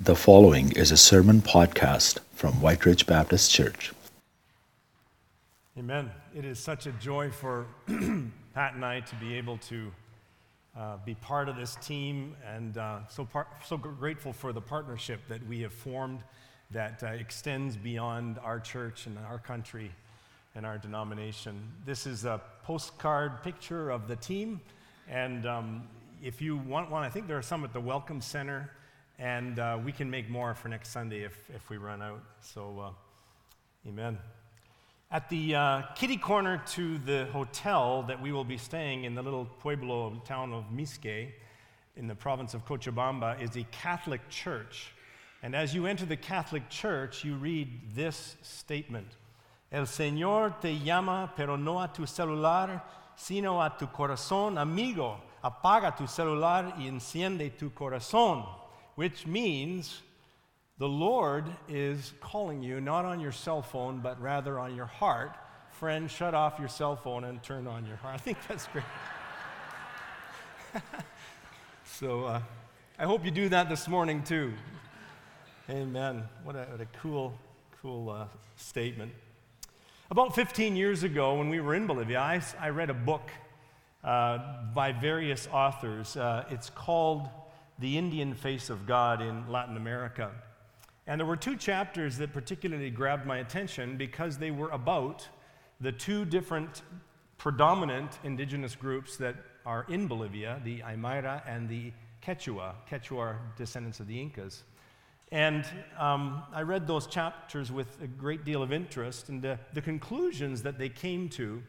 The following is a sermon podcast from White Ridge Baptist Church. Amen. It is such a joy for Pat and I to be able to uh, be part of this team, and uh, so, par- so grateful for the partnership that we have formed that uh, extends beyond our church and our country and our denomination. This is a postcard picture of the team, and um, if you want one, I think there are some at the Welcome Center, and uh, we can make more for next Sunday if, if we run out. So, uh, amen. At the uh, kitty corner to the hotel that we will be staying in the little pueblo town of Mizque in the province of Cochabamba is a Catholic church. And as you enter the Catholic church, you read this statement El Señor te llama, pero no a tu celular, sino a tu corazón. Amigo, apaga tu celular y enciende tu corazón. Which means the Lord is calling you not on your cell phone, but rather on your heart. Friend, shut off your cell phone and turn on your heart. I think that's great. so uh, I hope you do that this morning too. Amen. What a, what a cool, cool uh, statement. About 15 years ago, when we were in Bolivia, I, I read a book uh, by various authors. Uh, it's called The Indian Face of God in Latin America. And there were two chapters that particularly grabbed my attention because they were about the two different predominant indigenous groups that are in Bolivia the Aymara and the Quechua. Quechua are descendants of the Incas. And um, I read those chapters with a great deal of interest, and the, the conclusions that they came to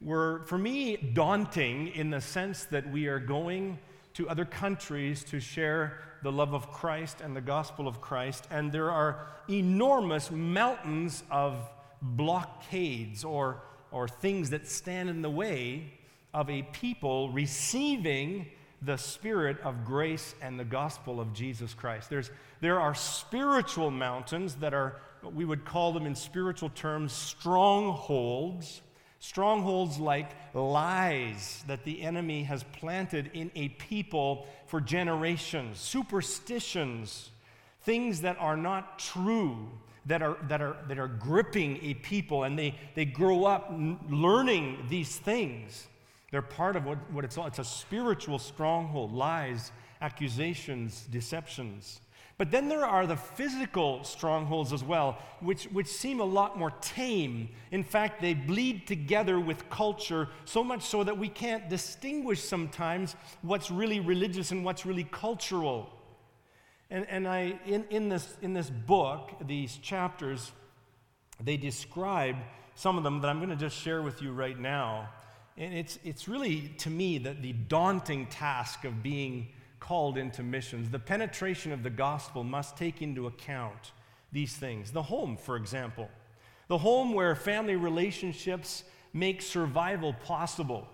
were, for me, daunting in the sense that we are going to other countries to share the love of Christ and the gospel of Christ, and there are enormous mountains of blockades or, or things that stand in the way of a people receiving the spirit of grace and the gospel of Jesus Christ. There's, there are spiritual mountains that are, we would call them in spiritual terms, strongholds. Strongholds like lies that the enemy has planted in a people for generations, superstitions, things that are not true, that are, that are, that are gripping a people, and they, they grow up learning these things. They're part of what, what it's all. It's a spiritual stronghold lies, accusations, deceptions. But then there are the physical strongholds as well, which, which seem a lot more tame. In fact, they bleed together with culture, so much so that we can't distinguish sometimes what's really religious and what's really cultural. And, and I, in, in, this, in this book, these chapters, they describe some of them that I'm going to just share with you right now. And it's, it's really, to me, the, the daunting task of being called into missions. The penetration of the gospel must take into account these things. The home, for example, the home where family relationships make survival possible.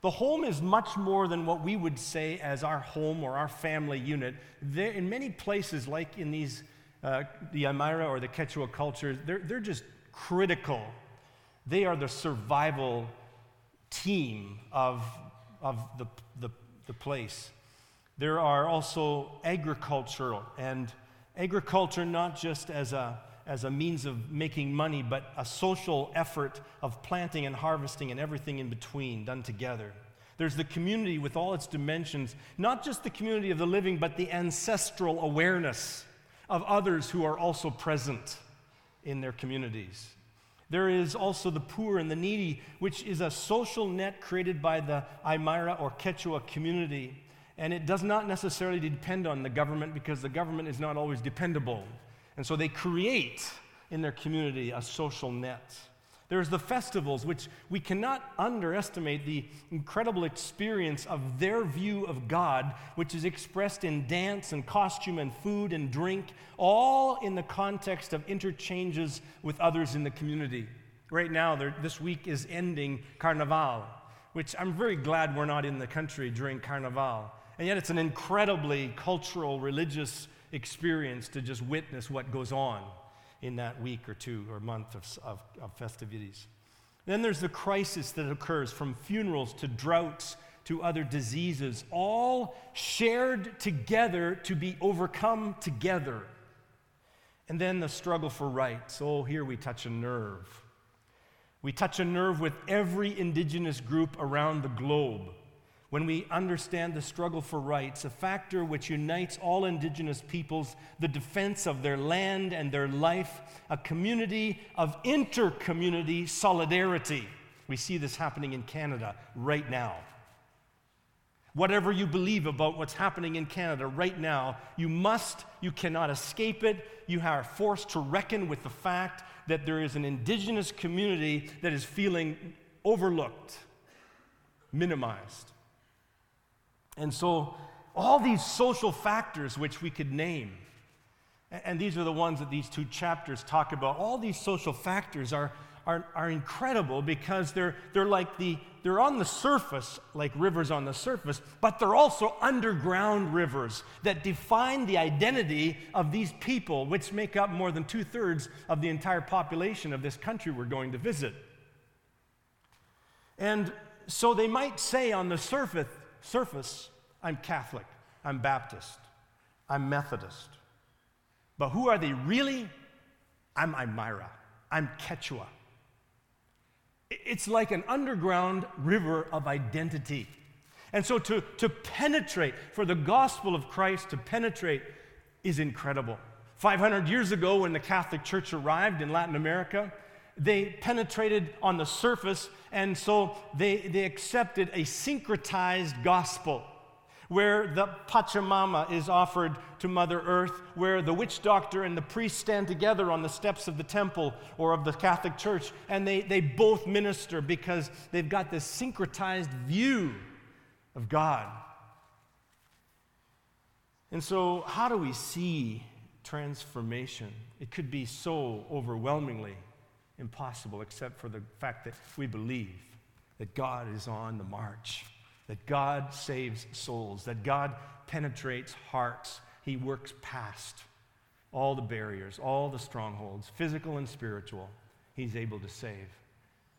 The home is much more than what we would say as our home or our family unit. There, in many places, like in these, uh, the Aymara or the Quechua cultures, they're, they're just critical. They are the survival team of, of the, the, the place. There are also agricultural, and agriculture not just as a, as a means of making money, but a social effort of planting and harvesting and everything in between done together. There's the community with all its dimensions, not just the community of the living, but the ancestral awareness of others who are also present in their communities. There is also the poor and the needy, which is a social net created by the Aymara or Quechua community. And it does not necessarily depend on the government because the government is not always dependable. And so they create in their community a social net. There's the festivals, which we cannot underestimate the incredible experience of their view of God, which is expressed in dance and costume and food and drink, all in the context of interchanges with others in the community. Right now, this week is ending Carnival, which I'm very glad we're not in the country during Carnival. And yet, it's an incredibly cultural, religious experience to just witness what goes on in that week or two or month of, of, of festivities. Then there's the crisis that occurs from funerals to droughts to other diseases, all shared together to be overcome together. And then the struggle for rights. Oh, here we touch a nerve. We touch a nerve with every indigenous group around the globe when we understand the struggle for rights, a factor which unites all indigenous peoples, the defense of their land and their life, a community of inter community solidarity. We see this happening in Canada right now. Whatever you believe about what's happening in Canada right now, you must, you cannot escape it. You are forced to reckon with the fact that there is an indigenous community that is feeling overlooked, minimized. And so, all these social factors which we could name, and these are the ones that these two chapters talk about, all these social factors are, are, are incredible because they're, they're like the, they're on the surface, like rivers on the surface, but they're also underground rivers that define the identity of these people, which make up more than two thirds of the entire population of this country we're going to visit. And so they might say on the surface, surface, I'm Catholic, I'm Baptist, I'm Methodist. But who are they really? I'm Aymara, I'm Quechua. It's like an underground river of identity. And so to, to penetrate, for the gospel of Christ to penetrate, is incredible. 500 years ago, when the Catholic Church arrived in Latin America, they penetrated on the surface, and so they, they accepted a syncretized gospel where the Pachamama is offered to Mother Earth, where the witch doctor and the priest stand together on the steps of the temple or of the Catholic Church, and they, they both minister because they've got this syncretized view of God. And so, how do we see transformation? It could be so overwhelmingly impossible, except for the fact that we believe that God is on the march, that God saves souls, that God penetrates hearts. He works past all the barriers, all the strongholds, physical and spiritual. He's able to save.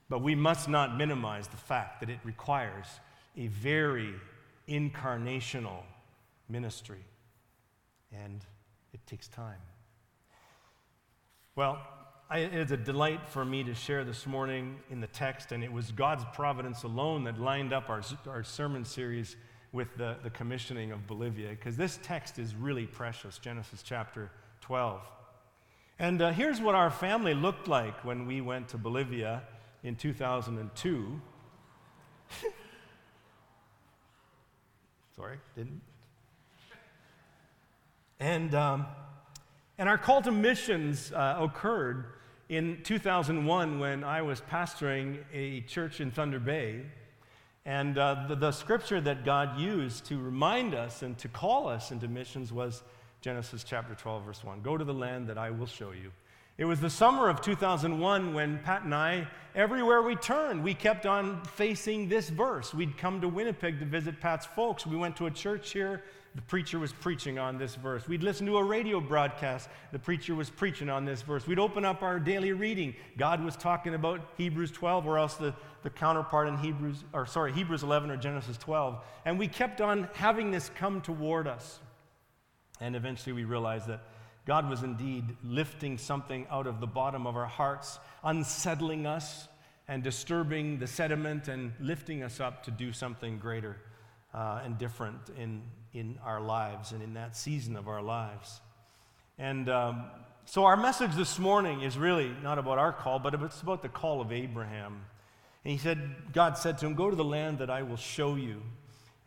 But we must not minimize the fact that it requires a very incarnational ministry, and it takes time. Well, I, it is a delight for me to share this morning in the text, and it was God's providence alone that lined up our, our sermon series with the, the commissioning of Bolivia, because this text is really precious Genesis chapter 12. And uh, here's what our family looked like when we went to Bolivia in 2002. Sorry, didn't. And, um, and our call to missions uh, occurred in 2001 when I was pastoring a church in Thunder Bay. And uh, the, the, scripture that God used to remind us and to call us into missions was Genesis chapter 12, verse 1. Go to the land that I will show you. It was the summer of 2001 when Pat and I, everywhere we turned, we kept on facing this verse. We'd come to Winnipeg to visit Pat's folks. We went to a church here the preacher was preaching on this verse. We'd listen to a radio broadcast, the preacher was preaching on this verse. We'd open up our daily reading, God was talking about Hebrews 12, or else the, the counterpart in Hebrews, or sorry, Hebrews 11 or Genesis 12. And we kept on having this come toward us. And eventually we realized that God was indeed lifting something out of the bottom of our hearts, unsettling us and disturbing the sediment and lifting us up to do something greater uh, and different in, in our lives and in that season of our lives. And um, so, our message this morning is really not about our call, but it's about the call of Abraham. And he said, God said to him, Go to the land that I will show you.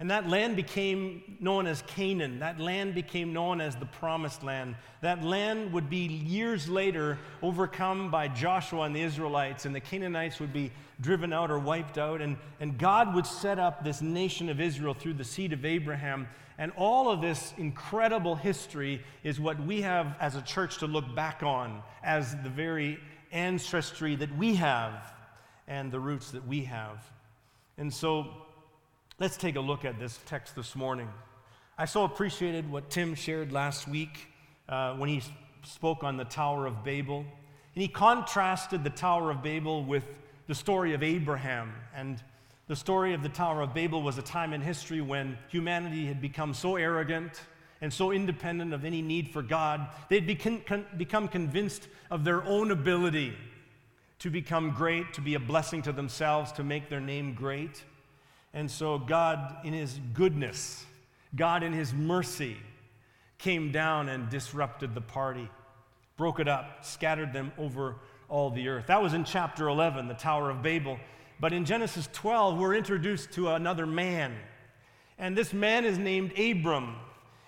And that land became known as Canaan. That land became known as the Promised Land. That land would be years later overcome by Joshua and the Israelites, and the Canaanites would be driven out or wiped out. And, and God would set up this nation of Israel through the seed of Abraham. And all of this incredible history is what we have as a church to look back on as the very ancestry that we have and the roots that we have. And so, Let's take a look at this text this morning. I so appreciated what Tim shared last week uh, when he spoke on the Tower of Babel. And he contrasted the Tower of Babel with the story of Abraham. And the story of the Tower of Babel was a time in history when humanity had become so arrogant and so independent of any need for God, they'd become convinced of their own ability to become great, to be a blessing to themselves, to make their name great. And so, God, in His goodness, God, in His mercy, came down and disrupted the party, broke it up, scattered them over all the earth. That was in chapter 11, the Tower of Babel. But in Genesis 12, we're introduced to another man. And this man is named Abram.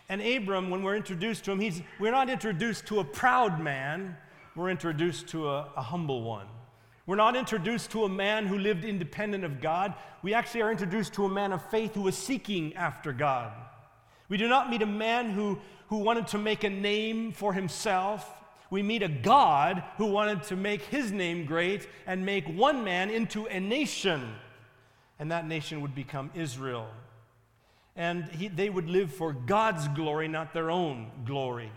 And Abram, when we're introduced to him, he's, we're not introduced to a proud man, we're introduced to a, a humble one. We're not introduced to a man who lived independent of God. We actually are introduced to a man of faith who was seeking after God. We do not meet a man who, who wanted to make a name for himself. We meet a God who wanted to make his name great and make one man into a nation. And that nation would become Israel and he, they would live for God's glory, not their own glory.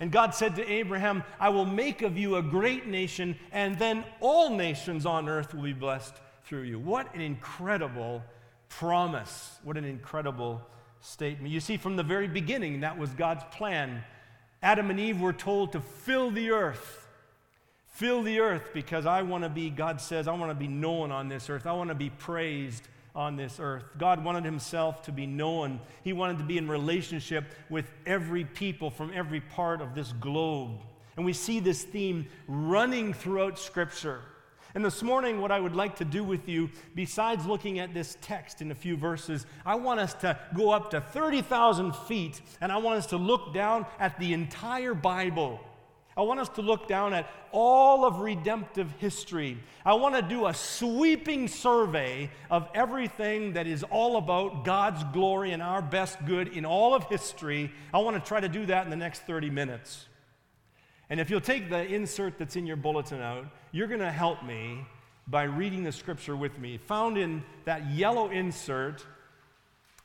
And God said to Abraham, I will make of you a great nation, and then all nations on earth will be blessed through you. What an incredible promise. What an incredible statement. You see, from the very beginning, that was God's plan. Adam and Eve were told to fill the earth. Fill the earth because I want to be, God says, I want to be known on this earth. I want to be praised on this earth. God wanted himself to be known. He wanted to be in relationship with every people from every part of this globe. And we see this theme running throughout Scripture. And this morning, what I would like to do with you, besides looking at this text in a few verses, I want us to go up to 30,000 feet and I want us to look down at the entire Bible. I want us to look down at all of redemptive history. I want to do a sweeping survey of everything that is all about God's glory and our best good in all of history. I want to try to do that in the next 30 minutes. And if you'll take the insert that's in your bulletin out, you're going to help me by reading the scripture with me. Found in that yellow insert,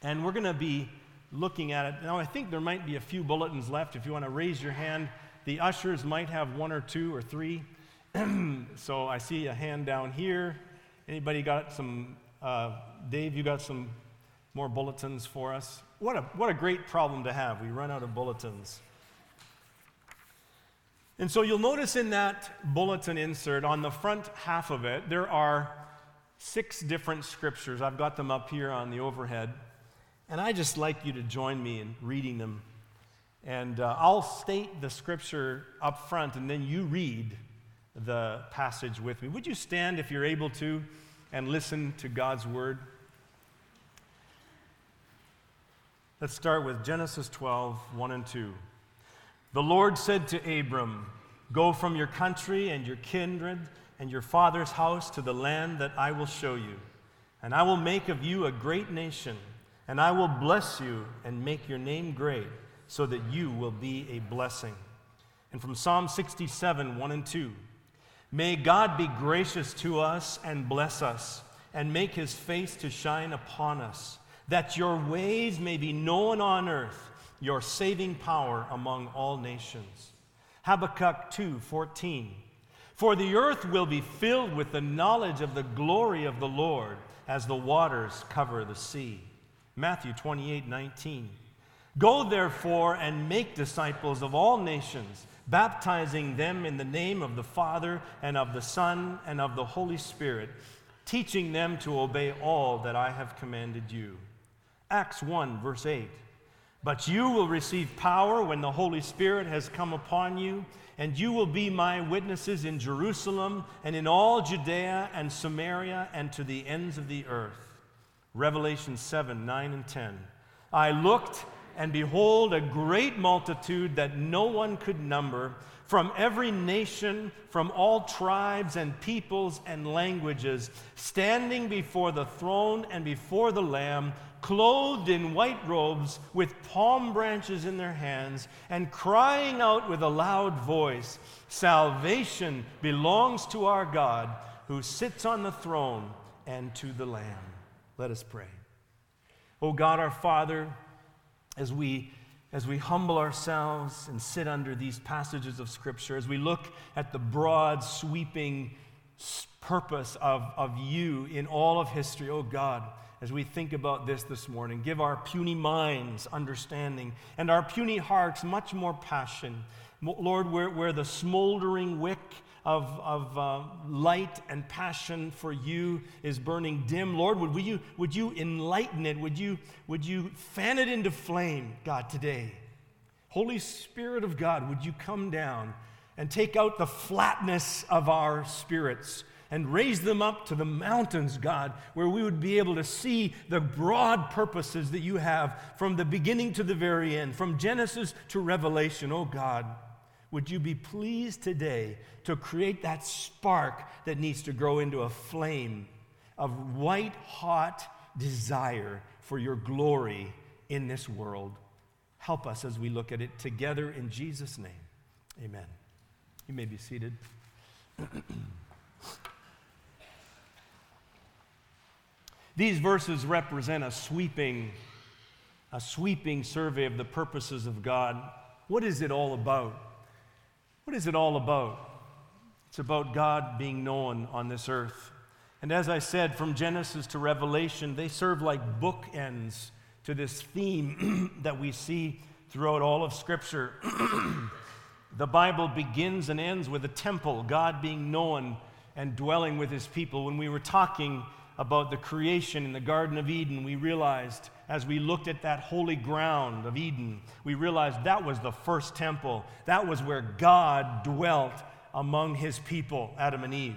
and we're going to be looking at it. Now, I think there might be a few bulletins left if you want to raise your hand. The ushers might have one or two or three. so I see a hand down here. Anybody got some? Uh, Dave, you got some more bulletins for us? What a, what a great problem to have. We run out of bulletins. And so you'll notice in that bulletin insert, on the front half of it, there are six different scriptures. I've got them up here on the overhead. And I just like you to join me in reading them and uh, I'll state the scripture up front, and then you read the passage with me. Would you stand if you're able to and listen to God's word? Let's start with Genesis 12, 1 and 2. The Lord said to Abram, Go from your country and your kindred and your father's house to the land that I will show you. And I will make of you a great nation, and I will bless you and make your name great so that you will be a blessing. And from Psalm 67, 1 and 2 May God be gracious to us and bless us, and make his face to shine upon us, that your ways may be known on earth, your saving power among all nations. Habakkuk 2, 14. For the earth will be filled with the knowledge of the glory of the Lord as the waters cover the sea. Matthew 28, 19. Go therefore and make disciples of all nations, baptizing them in the name of the Father and of the Son and of the Holy Spirit, teaching them to obey all that I have commanded you. Acts 1, verse 8. But you will receive power when the Holy Spirit has come upon you, and you will be my witnesses in Jerusalem and in all Judea and Samaria and to the ends of the earth. Revelation 7, 9 and 10. I looked and behold, a great multitude that no one could number, from every nation, from all tribes and peoples and languages, standing before the throne and before the Lamb, clothed in white robes, with palm branches in their hands, and crying out with a loud voice Salvation belongs to our God, who sits on the throne, and to the Lamb. Let us pray. O God, our Father, as we as we humble ourselves and sit under these passages of Scripture, as we look at the broad, sweeping purpose of, of you in all of history, oh God as we think about this this morning. Give our puny minds understanding and our puny hearts much more passion. Lord, where, the smoldering wick of, of uh, light and passion for you is burning dim, Lord, would, you, would you enlighten it? Would you, would you fan it into flame, God, today? Holy Spirit of God, would you come down and take out the flatness of our spirits? And raise them up to the mountains, God, where we would be able to see the broad purposes that you have from the beginning to the very end, from Genesis to Revelation. Oh God, would you be pleased today to create that spark that needs to grow into a flame of white hot desire for your glory in this world? Help us as we look at it together in Jesus' name. Amen. You may be seated. These verses represent a sweeping, a sweeping survey of the purposes of God. What is it all about? What is it all about? It's about God being known on this earth. And as I said, from Genesis to Revelation, they serve like bookends to this theme that we see throughout all of Scripture. the Bible begins and ends with a temple, God being known and dwelling with his people. When we were talking about the creation in the Garden of Eden, we realized as we looked at that holy ground of Eden, we realized that was the first temple. That was where God dwelt among his people, Adam and Eve.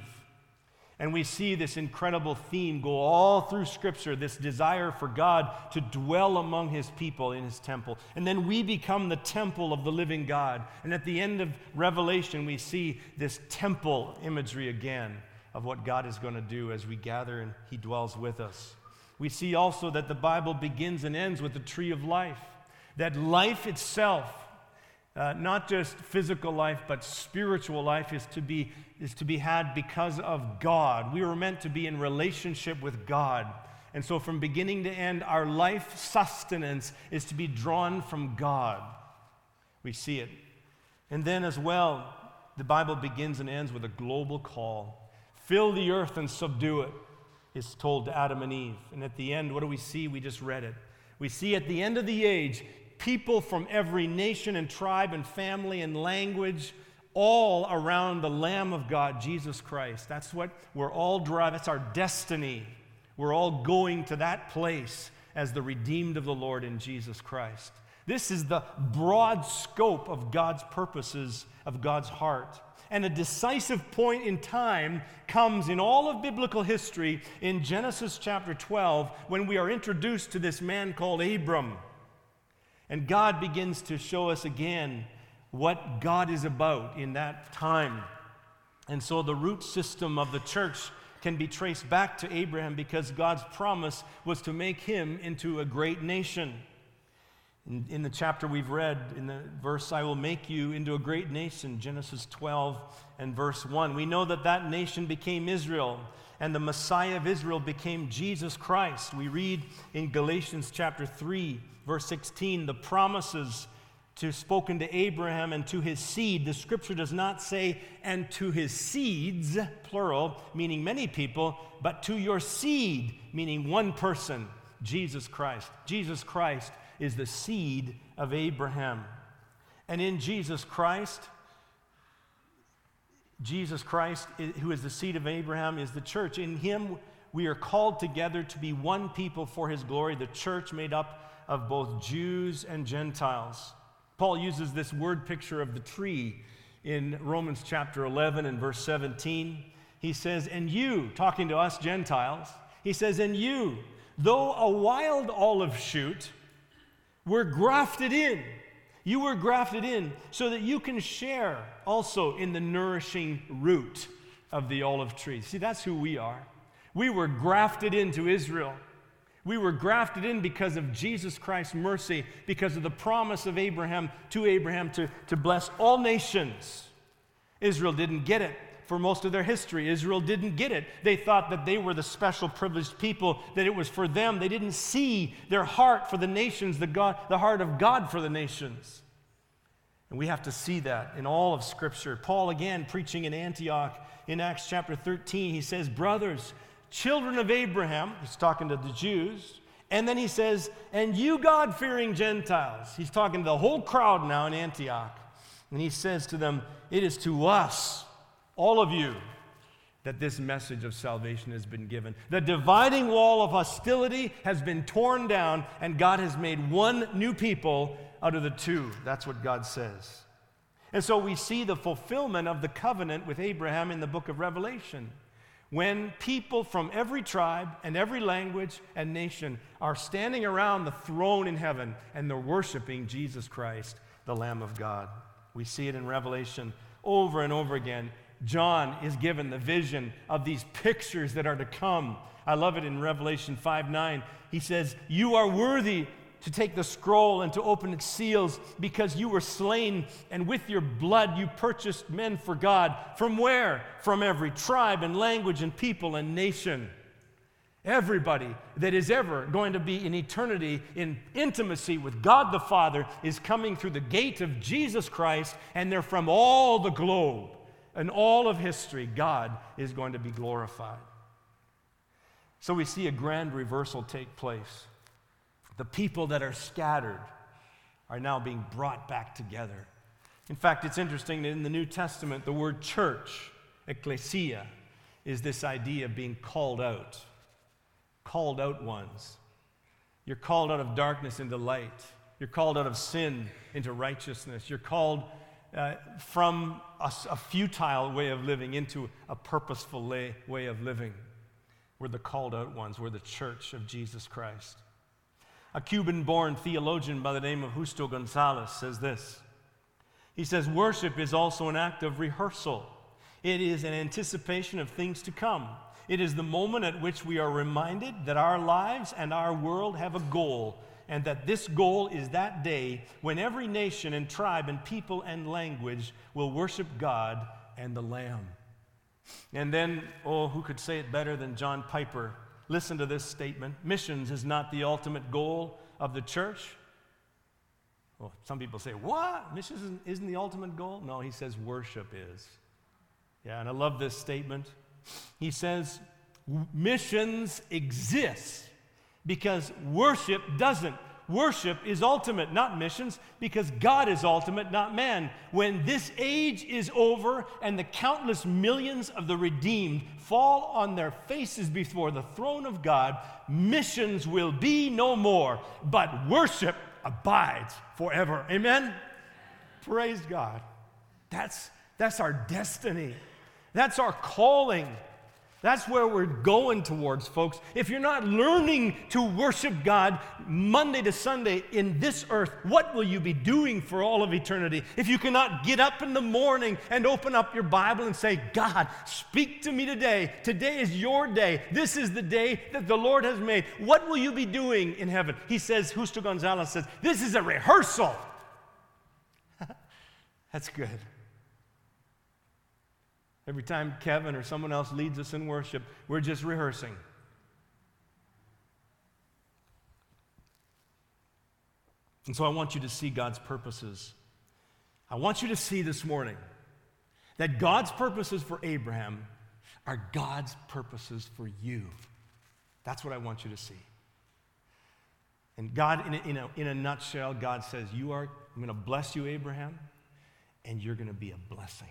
And we see this incredible theme go all through Scripture this desire for God to dwell among His people in His temple. And then we become the temple of the living God. And at the end of Revelation, we see this temple imagery again of what God is going to do as we gather and He dwells with us. We see also that the Bible begins and ends with the tree of life, that life itself, uh, not just physical life, but spiritual life, is to, be, is to be had because of God. We were meant to be in relationship with God. And so, from beginning to end, our life sustenance is to be drawn from God. We see it. And then, as well, the Bible begins and ends with a global call Fill the earth and subdue it, is told to Adam and Eve. And at the end, what do we see? We just read it. We see at the end of the age, people from every nation and tribe and family and language, all around the Lamb of God, Jesus Christ. That's what we're all driving. That's our destiny. We're all going to that place as the redeemed of the Lord in Jesus Christ. This is the broad scope of God's purposes, of God's heart. And a decisive point in time comes in all of biblical history in Genesis chapter 12 when we are introduced to this man called Abram. And God begins to show us again what God is about in that time. And so the root system of the church can be traced back to Abraham because God's promise was to make him into a great nation. In, in, the chapter we've read, in the verse, I will make you into a great nation, Genesis 12 and verse 1, we know that that nation became Israel, and the Messiah of Israel became Jesus Christ. We read in Galatians chapter 3, verse 16, the promises to spoken to Abraham and to his seed. The scripture does not say, and to his seeds, plural, meaning many people, but to your seed, meaning one person, Jesus Christ. Jesus Christ is the seed of Abraham. And in Jesus Christ, Jesus Christ, who is the seed of Abraham, is the church. In him, we are called together to be one people for his glory, the church made up of both Jews and Gentiles. Paul uses this word picture of the tree in Romans chapter 11 and verse 17. He says, And you, talking to us Gentiles, he says, And you, though a wild olive shoot, were grafted in. You were grafted in so that you can share also in the nourishing root of the olive tree. See, that's who we are. We were grafted into Israel. We were grafted in because of Jesus Christ's mercy, because of the promise of Abraham to Abraham to, to bless all nations. Israel didn't get it for most of their history. Israel didn't get it. They thought that they were the special privileged people, that it was for them. They didn't see their heart for the nations, the, God, the heart of God for the nations. And we have to see that in all of Scripture. Paul, again, preaching in Antioch in Acts chapter 13, he says, Brothers, children of Abraham, he's talking to the Jews. And then he says, And you God fearing Gentiles. He's talking to the whole crowd now in Antioch. And he says to them, It is to us, all of you, that this message of salvation has been given. The dividing wall of hostility has been torn down, and God has made one new people out of the two. That's what God says. And so we see the fulfillment of the covenant with Abraham in the book of Revelation. When people from every tribe and every language and nation are standing around the throne in heaven and they're worshiping Jesus Christ, the Lamb of God. We see it in Revelation over and over again. John is given the vision of these pictures that are to come. I love it in Revelation 5 9. He says, You are worthy to take the scroll and to open its seals because you were slain, and with your blood you purchased men for God. From where? From every tribe and language and people and nation. Everybody that is ever going to be in eternity in intimacy with God the Father is coming through the gate of Jesus Christ, and they're from all the globe and all of history. God is going to be glorified. So we see a grand reversal take place. The people that are scattered are now being brought back together. In fact, it's interesting that in the New Testament, the word church, ecclesia, is this idea of being called out called out ones. You're called out of darkness into light. You're called out of sin into righteousness. You're called uh, from a, a, futile way of living into a purposeful lay, way of living. We're the called out ones. We're the church of Jesus Christ. A Cuban born theologian by the name of Justo Gonzalez says this. He says, Worship is also an act of rehearsal, it is an anticipation of things to come. It is the moment at which we are reminded that our lives and our world have a goal, and that this goal is that day when every nation and tribe and people and language will worship God and the Lamb. And then, oh, who could say it better than John Piper? Listen to this statement Missions is not the ultimate goal of the church. Well, some people say, What? Missions isn't, isn't the ultimate goal? No, he says worship is. Yeah, and I love this statement. He says, missions exist because worship doesn't. Worship is ultimate, not missions, because God is ultimate, not man. When this age is over and the countless millions of the redeemed fall on their faces before the throne of God, missions will be no more, but worship abides forever. Amen? Praise God. That's, that's our destiny. That's our calling. That's where we're going towards, folks. If you're not learning to worship God Monday to Sunday in this earth, what will you be doing for all of eternity? If you cannot get up in the morning and open up your Bible and say, God, speak to me today. Today is your day. This is the day that the Lord has made. What will you be doing in heaven? He says, Justo Gonzalez says, this is a rehearsal. That's good. Every time Kevin or someone else leads us in worship, we're just rehearsing. And so I want you to see God's purposes. I want you to see this morning that God's purposes for Abraham are God's purposes for you. That's what I want you to see. And God, in a, in a, in a nutshell, God says, You are, I'm going to bless you, Abraham, and you're going to be a blessing.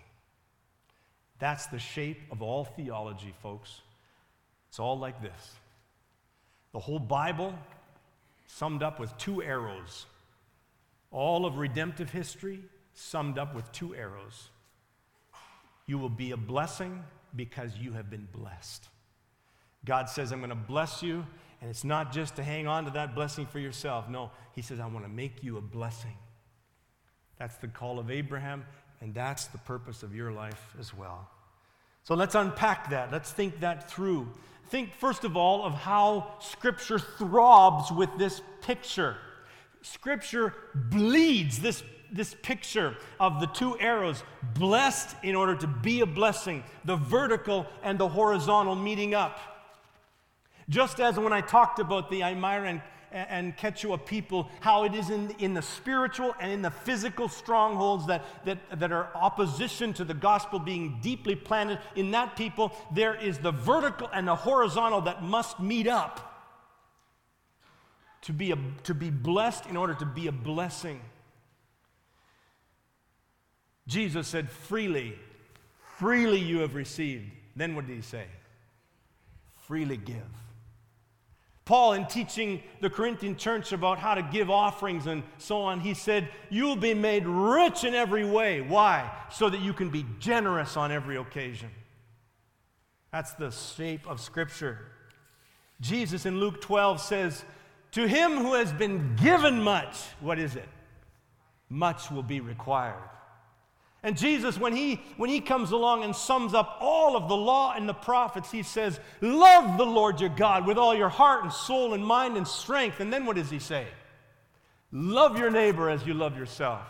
That's the shape of all theology, folks. It's all like this. The whole Bible summed up with two arrows. All of redemptive history summed up with two arrows. You will be a blessing because you have been blessed. God says, I'm going to bless you, and it's not just to hang on to that blessing for yourself. No, He says, I want to make you a blessing. That's the call of Abraham. And that's the purpose of your life as well. So let's unpack that. Let's think that through. Think, first of all, of how Scripture throbs with this picture. Scripture bleeds this, this picture of the two arrows, blessed in order to be a blessing, the vertical and the horizontal meeting up. Just as when I talked about the Aymara and and Quechua people, how it is in, in the spiritual and in the physical strongholds that, that, that are opposition to the gospel being deeply planted in that people, there is the vertical and the horizontal that must meet up to be, a, to be blessed in order to be a blessing. Jesus said, freely, freely you have received. Then what did he say? Freely give. Paul, in teaching the Corinthian church about how to give offerings and so on, he said, You'll be made rich in every way. Why? So that you can be generous on every occasion. That's the shape of Scripture. Jesus in Luke 12 says, To him who has been given much, what is it? Much will be required. And Jesus, when he, when he comes along and sums up all of the law and the prophets, he says, Love the Lord your God with all your heart and soul and mind and strength. And then what does he say? Love your neighbor as you love yourself.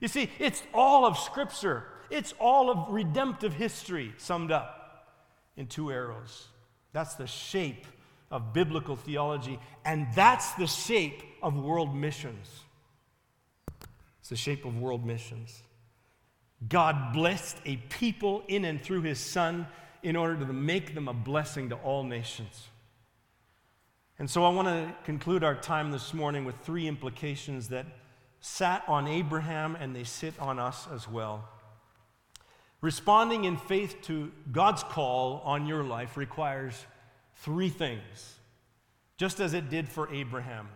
You see, it's all of Scripture, it's all of redemptive history summed up in two arrows. That's the shape of biblical theology, and that's the shape of world missions. It's the shape of world missions. God blessed a people in and through his Son in order to make them a blessing to all nations. And so I want to conclude our time this morning with three implications that sat on Abraham and they sit on us as well. Responding in faith to God's call on your life requires three things, just as it did for Abraham.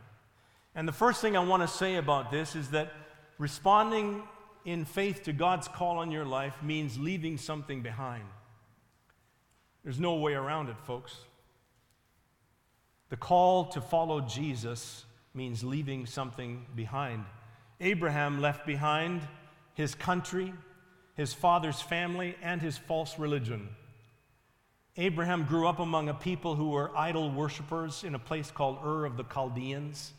And the first thing I want to say about this is that responding in faith to God's call on your life means leaving something behind. There's no way around it, folks. The call to follow Jesus means leaving something behind. Abraham left behind his country, his father's family, and his false religion. Abraham grew up among a people who were idol worshippers in a place called Ur of the Chaldeans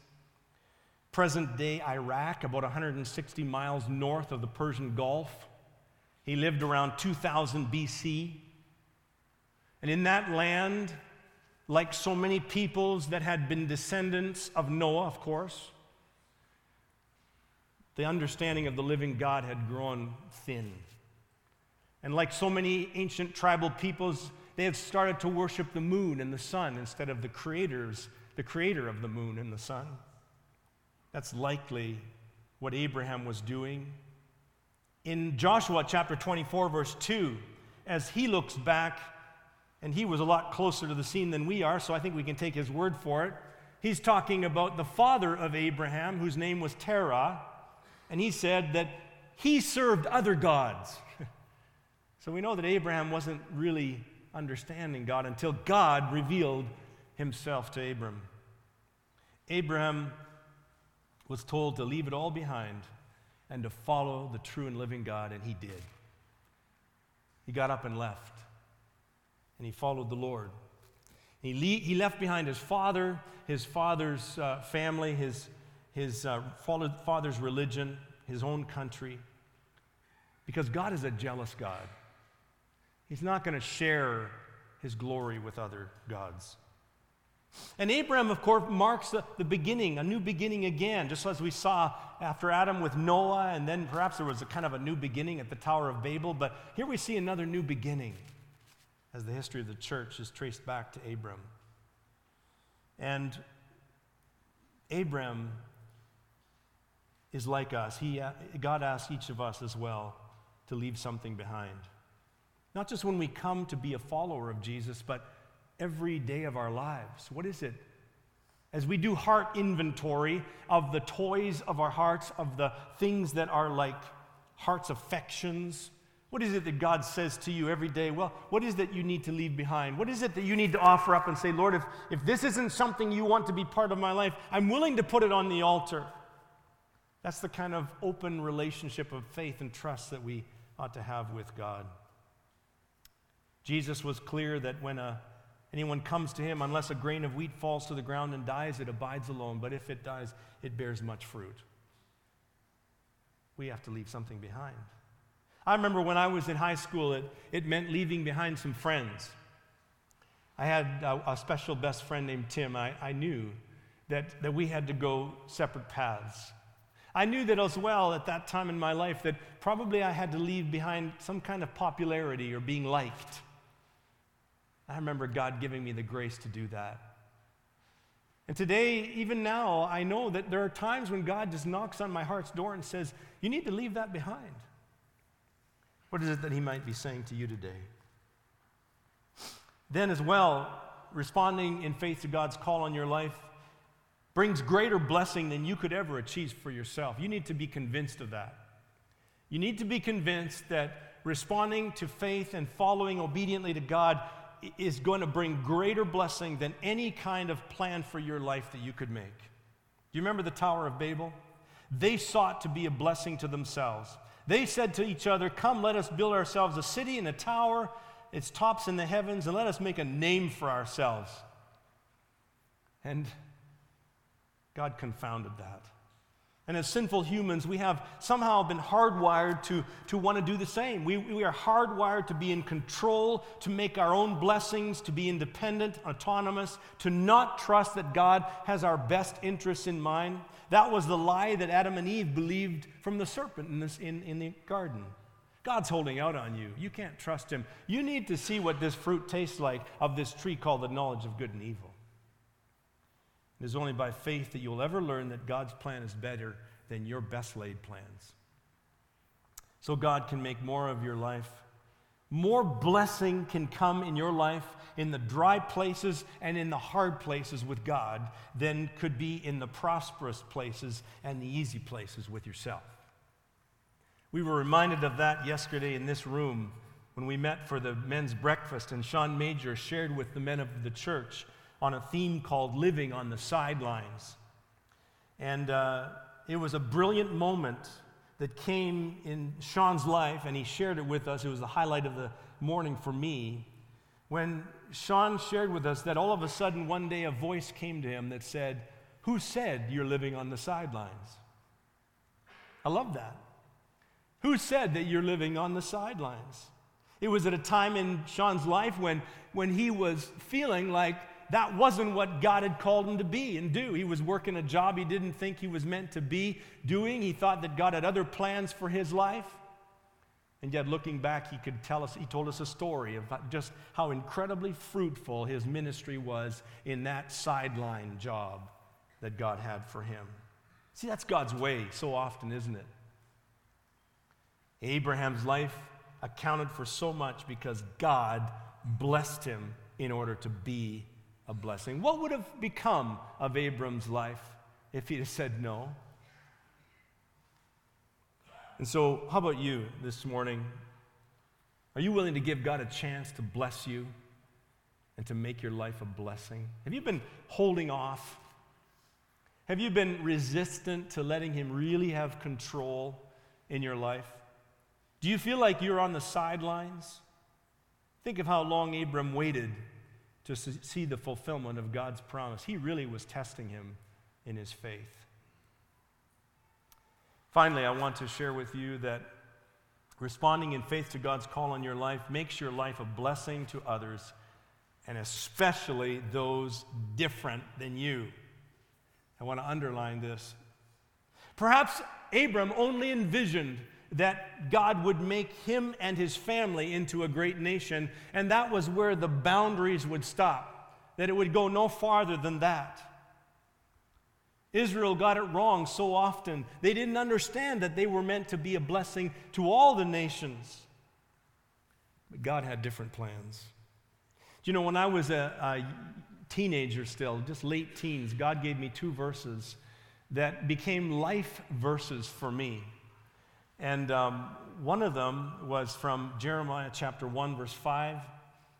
present day Iraq, about 160 miles north of the Persian Gulf. He lived around 2000 BC. And in that land, like so many peoples that had been descendants of Noah, of course, the understanding of the living God had grown thin. And like so many ancient tribal peoples, they had started to worship the moon and the sun instead of the creators, the creator of the moon and the sun. That's likely what Abraham was doing. In Joshua chapter 24, verse 2, as he looks back, and he was a lot closer to the scene than we are, so I think we can take his word for it. He's talking about the father of Abraham, whose name was Terah, and he said that he served other gods. so we know that Abraham wasn't really understanding God until God revealed himself to Abram. Abraham was told to leave it all behind and to follow the true and living God, and he did. He got up and left, and he followed the Lord. He, le- he left behind his father, his father's uh, family, his, his uh, father's religion, his own country, because God is a jealous God. He's not going to share his glory with other gods. And Abraham, of course, marks the, the beginning, a new beginning again, just as we saw after Adam with Noah, and then perhaps there was a kind of a new beginning at the Tower of Babel. But here we see another new beginning as the history of the church is traced back to Abram. And Abram is like us. He, God asks each of us as well to leave something behind. Not just when we come to be a follower of Jesus, but every day of our lives? What is it? As we do heart inventory of the toys of our hearts, of the things that are like heart's affections, what is it that God says to you every day? Well, what is it that you need to leave behind? What is it that you need to offer up and say, Lord, if, if this isn't something you want to be part of my life, I'm willing to put it on the altar. That's the kind of open relationship of faith and trust that we ought to have with God. Jesus was clear that when a anyone comes to him, unless a grain of wheat falls to the ground and dies, it abides alone. But if it dies, it bears much fruit. We have to leave something behind. I remember when I was in high school, it, it meant leaving behind some friends. I had a, a special best friend named Tim. I, I knew that, that we had to go separate paths. I knew that as well at that time in my life that probably I had to leave behind some kind of popularity or being liked. I remember God giving me the grace to do that. And today, even now, I know that there are times when God just knocks on my heart's door and says, You need to leave that behind. What is it that He might be saying to you today? Then, as well, responding in faith to God's call on your life brings greater blessing than you could ever achieve for yourself. You need to be convinced of that. You need to be convinced that responding to faith and following obediently to God is going to bring greater blessing than any kind of plan for your life that you could make. Do you remember the Tower of Babel? They sought to be a blessing to themselves. They said to each other, Come, let us build ourselves a city and a tower, its tops in the heavens, and let us make a name for ourselves. And God confounded that. And as sinful humans, we have somehow been hardwired to, to want to do the same. We, we are hardwired to be in control, to make our own blessings, to be independent, autonomous, to not trust that God has our best interests in mind. That was the lie that Adam and Eve believed from the serpent in, this, in, in the garden. God's holding out on you. You can't trust him. You need to see what this fruit tastes like of this tree called the knowledge of good and evil. It is only by faith that you'll ever learn that God's plan is better than your best laid plans. So God can make more of your life. More blessing can come in your life in the dry places and in the hard places with God than could be in the prosperous places and the easy places with yourself. We were reminded of that yesterday in this room when we met for the men's breakfast, and Sean Major shared with the men of the church on a theme called Living on the Sidelines. And uh, it was a brilliant moment that came in Sean's life, and he shared it with us. It was the highlight of the morning for me. When Sean shared with us that all of a sudden one day a voice came to him that said, Who said you're living on the sidelines? I love that. Who said that you're living on the sidelines? It was at a time in Sean's life when, when he was feeling like that wasn't what God had called him to be and do. He was working a job he didn't think he was meant to be doing. He thought that God had other plans for his life. And yet, looking back, he could tell us, he told us a story of just how incredibly fruitful his ministry was in that sideline job that God had for him. See, that's God's way so often, isn't it? Abraham's life accounted for so much because God blessed him in order to be a blessing. What would have become of Abram's life if he'd have said no? And so, how about you this morning? Are you willing to give God a chance to bless you and to make your life a blessing? Have you been holding off? Have you been resistant to letting Him really have control in your life? Do you feel like you're on the sidelines? Think of how long Abram waited to see the fulfillment of God's promise. He really was testing him in his faith. Finally, I want to share with you that responding in faith to God's call on your life makes your life a blessing to others, and especially those different than you. I want to underline this. Perhaps Abram only envisioned that God would make him and his family into a great nation, and that was where the boundaries would stop, that it would go no farther than that. Israel got it wrong so often. They didn't understand that they were meant to be a blessing to all the nations. But God had different plans. Do you know, when I was a, a teenager still, just late teens, God gave me two verses that became life verses for me. And um, one of them was from Jeremiah chapter 1, verse 5.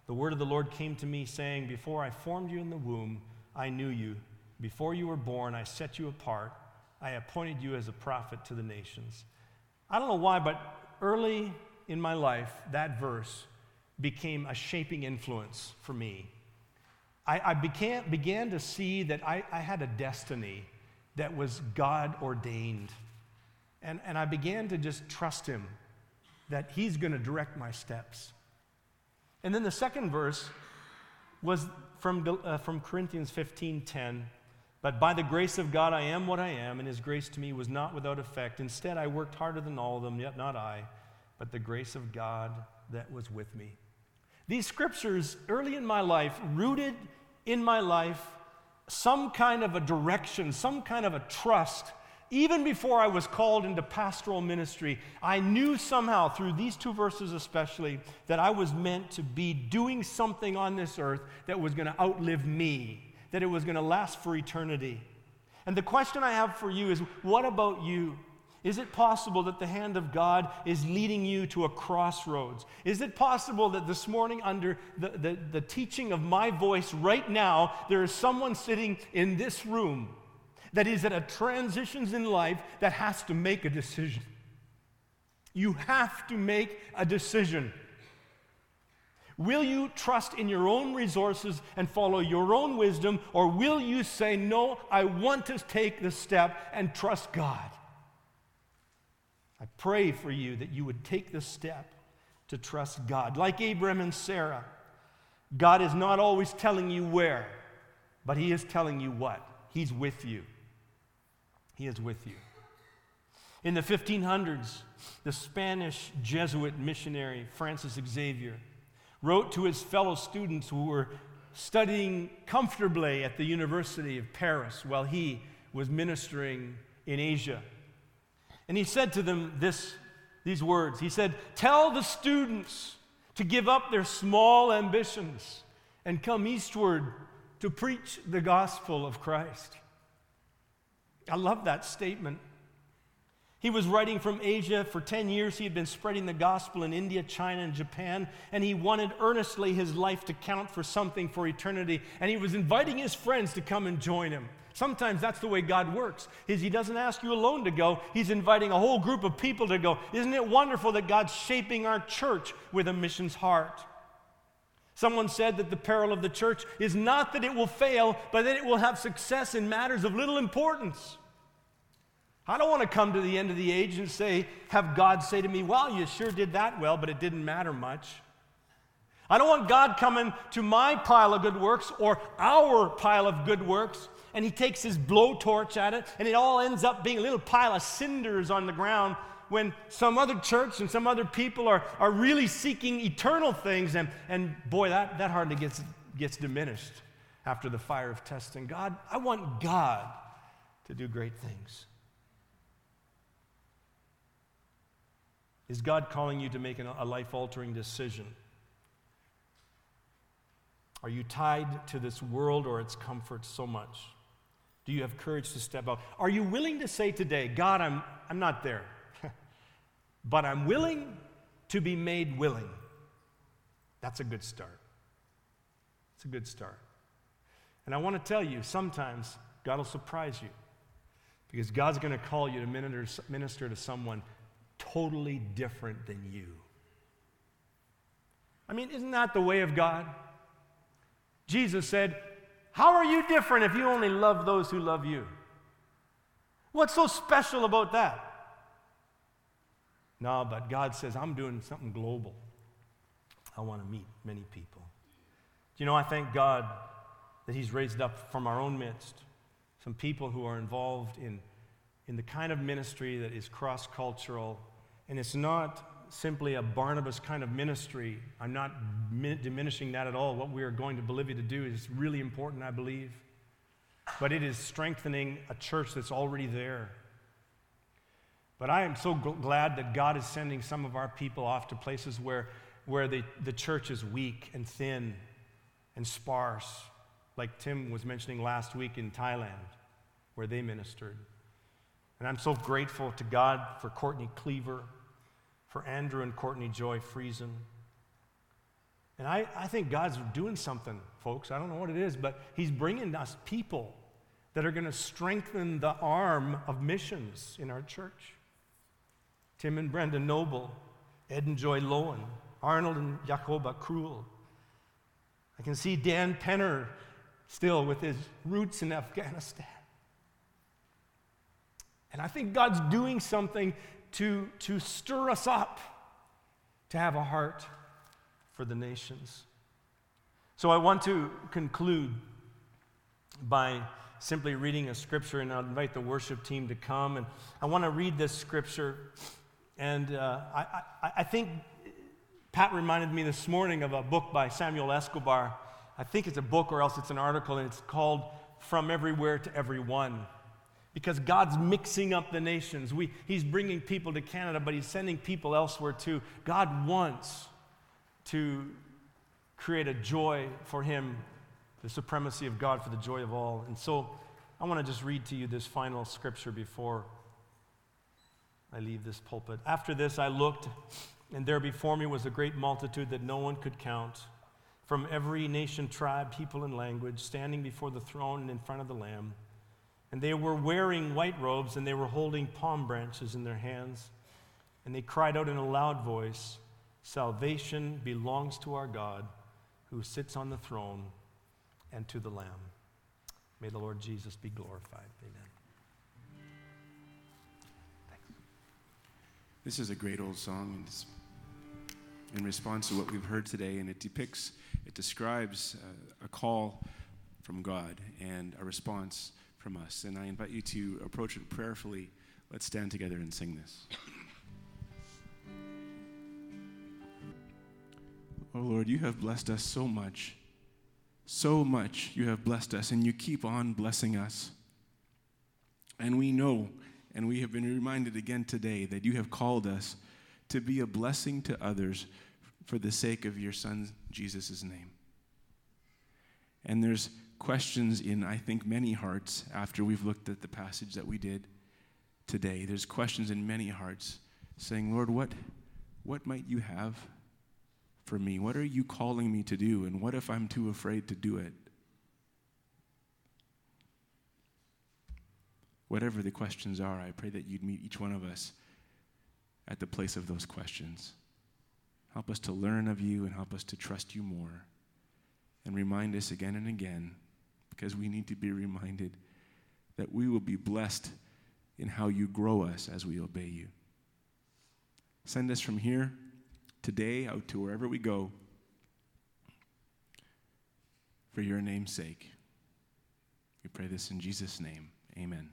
The word of the Lord came to me, saying, Before I formed you in the womb, I knew you. Before you were born, I set you apart. I appointed you as a prophet to the nations. I don't know why, but early in my life, that verse became a shaping influence for me. I, I began, began to see that I, I had a destiny that was God ordained. And, and I began to just trust him that he's going to direct my steps. And then the second verse was from, uh, from Corinthians 15 10. But by the grace of God, I am what I am, and his grace to me was not without effect. Instead, I worked harder than all of them, yet not I, but the grace of God that was with me. These scriptures, early in my life, rooted in my life some kind of a direction, some kind of a trust. Even before I was called into pastoral ministry, I knew somehow, through these two verses especially, that I was meant to be doing something on this earth that was going to outlive me, that it was going to last for eternity. And the question I have for you is what about you? Is it possible that the hand of God is leading you to a crossroads? Is it possible that this morning, under the, the, the, teaching of my voice right now, there is someone sitting in this room that is at a transitions in life that has to make a decision? You have to make a decision. Will you trust in your own resources and follow your own wisdom, or will you say, No, I want to take the step and trust God? I pray for you that you would take the step to trust God. Like Abraham and Sarah, God is not always telling you where, but He is telling you what. He's with you. He is with you. In the 1500s, the Spanish Jesuit missionary Francis Xavier wrote to his fellow students who were studying comfortably at the University of Paris while he was ministering in Asia. And he said to them this, these words He said, Tell the students to give up their small ambitions and come eastward to preach the gospel of Christ. I love that statement. He was writing from Asia. For 10 years, he had been spreading the gospel in India, China, and Japan, and he wanted earnestly his life to count for something for eternity. And he was inviting his friends to come and join him. Sometimes that's the way God works. Is he doesn't ask you alone to go, he's inviting a whole group of people to go. Isn't it wonderful that God's shaping our church with a missions heart? Someone said that the peril of the church is not that it will fail, but that it will have success in matters of little importance. I don't want to come to the end of the age and say, have God say to me, Well, you sure did that well, but it didn't matter much. I don't want God coming to my pile of good works or our pile of good works and he takes his blowtorch at it, and it all ends up being a little pile of cinders on the ground when some other church and some other people are, are really seeking eternal things. And, and boy, that, that hardly gets, gets diminished after the fire of testing. God, I want God to do great things. Is God calling you to make a life altering decision? Are you tied to this world or its comforts so much? Do you have courage to step out? Are you willing to say today, God, I'm, I'm not there, but I'm willing to be made willing? That's a good start. It's a good start. And I want to tell you, sometimes God will surprise you because God's going to call you to minister, to someone totally different than you. I mean, isn't that the way of God? Jesus said, how are you different if you only love those who love you? What's so special about that? No, but God says, I'm doing something global. I want to meet many people. Do you know, I thank God that He's raised up from our own midst some people who are involved in, in the kind of ministry that is cross cultural. And it's not simply a Barnabas kind of ministry. I'm not mi- diminishing that at all. What we are going to Bolivia to do is really important, I believe. But it is strengthening a church that's already there. But I am so g- glad that God is sending some of our people off to places where, where the, the church is weak and thin and sparse, like Tim was mentioning last week in Thailand, where they ministered. And I'm so grateful to God for Courtney Cleaver for Andrew and Courtney Joy Friesen. And I, I think God's doing something, folks. I don't know what it is, but He's bringing us people that are going to strengthen the arm of missions in our church. Tim and Brenda Noble, Ed and Joy Lowen, Arnold and Jacoba Kruel. I can see Dan Penner still with his roots in Afghanistan. And I think God's doing something to, to stir us up to have a heart for the nations. So I want to conclude by simply reading a scripture, and I'll invite the worship team to come. And I want to read this scripture. And uh, I, I, I think Pat reminded me this morning of a book by Samuel Escobar. I think it's a book or else it's an article, and it's called From Everywhere to Everyone. Because God's mixing up the nations. We, he's bringing people to Canada, but He's sending people elsewhere too. God wants to create a joy for Him, the supremacy of God for the joy of all. And so I want to just read to you this final scripture before I leave this pulpit. After this, I looked, and there before me was a great multitude that no one could count from every nation, tribe, people, and language, standing before the throne and in front of the Lamb. And they were wearing white robes, and they were holding palm branches in their hands. And they cried out in a loud voice Salvation belongs to our God who sits on the throne and to the Lamb. May the Lord Jesus be glorified. Amen. This is a great old song, and it's in response to what we've heard today, and it depicts, it describes uh, a call from God and a response from us. And I invite you to approach it prayerfully. Let's stand together and sing this. Oh Lord, you have blessed us so much. So much you have blessed us, and you keep on blessing us. And we know, and we have been reminded again today, that you have called us to be a blessing to others for the sake of your Son, Jesus' name. And there's questions in, I think, many hearts after we've looked at the passage that we did today. There's questions in many hearts saying, Lord, what, what might you have for me? What are you calling me to do? And what if I'm too afraid to do it? Whatever the questions are, I pray that you'd meet each one of us at the place of those questions. Help us to learn of you and help us to trust you more. And remind us again and again because we need to be reminded that we will be blessed in how you grow us as we obey you. Send us from here today out to wherever we go for your name's sake. We pray this in Jesus' name. Amen.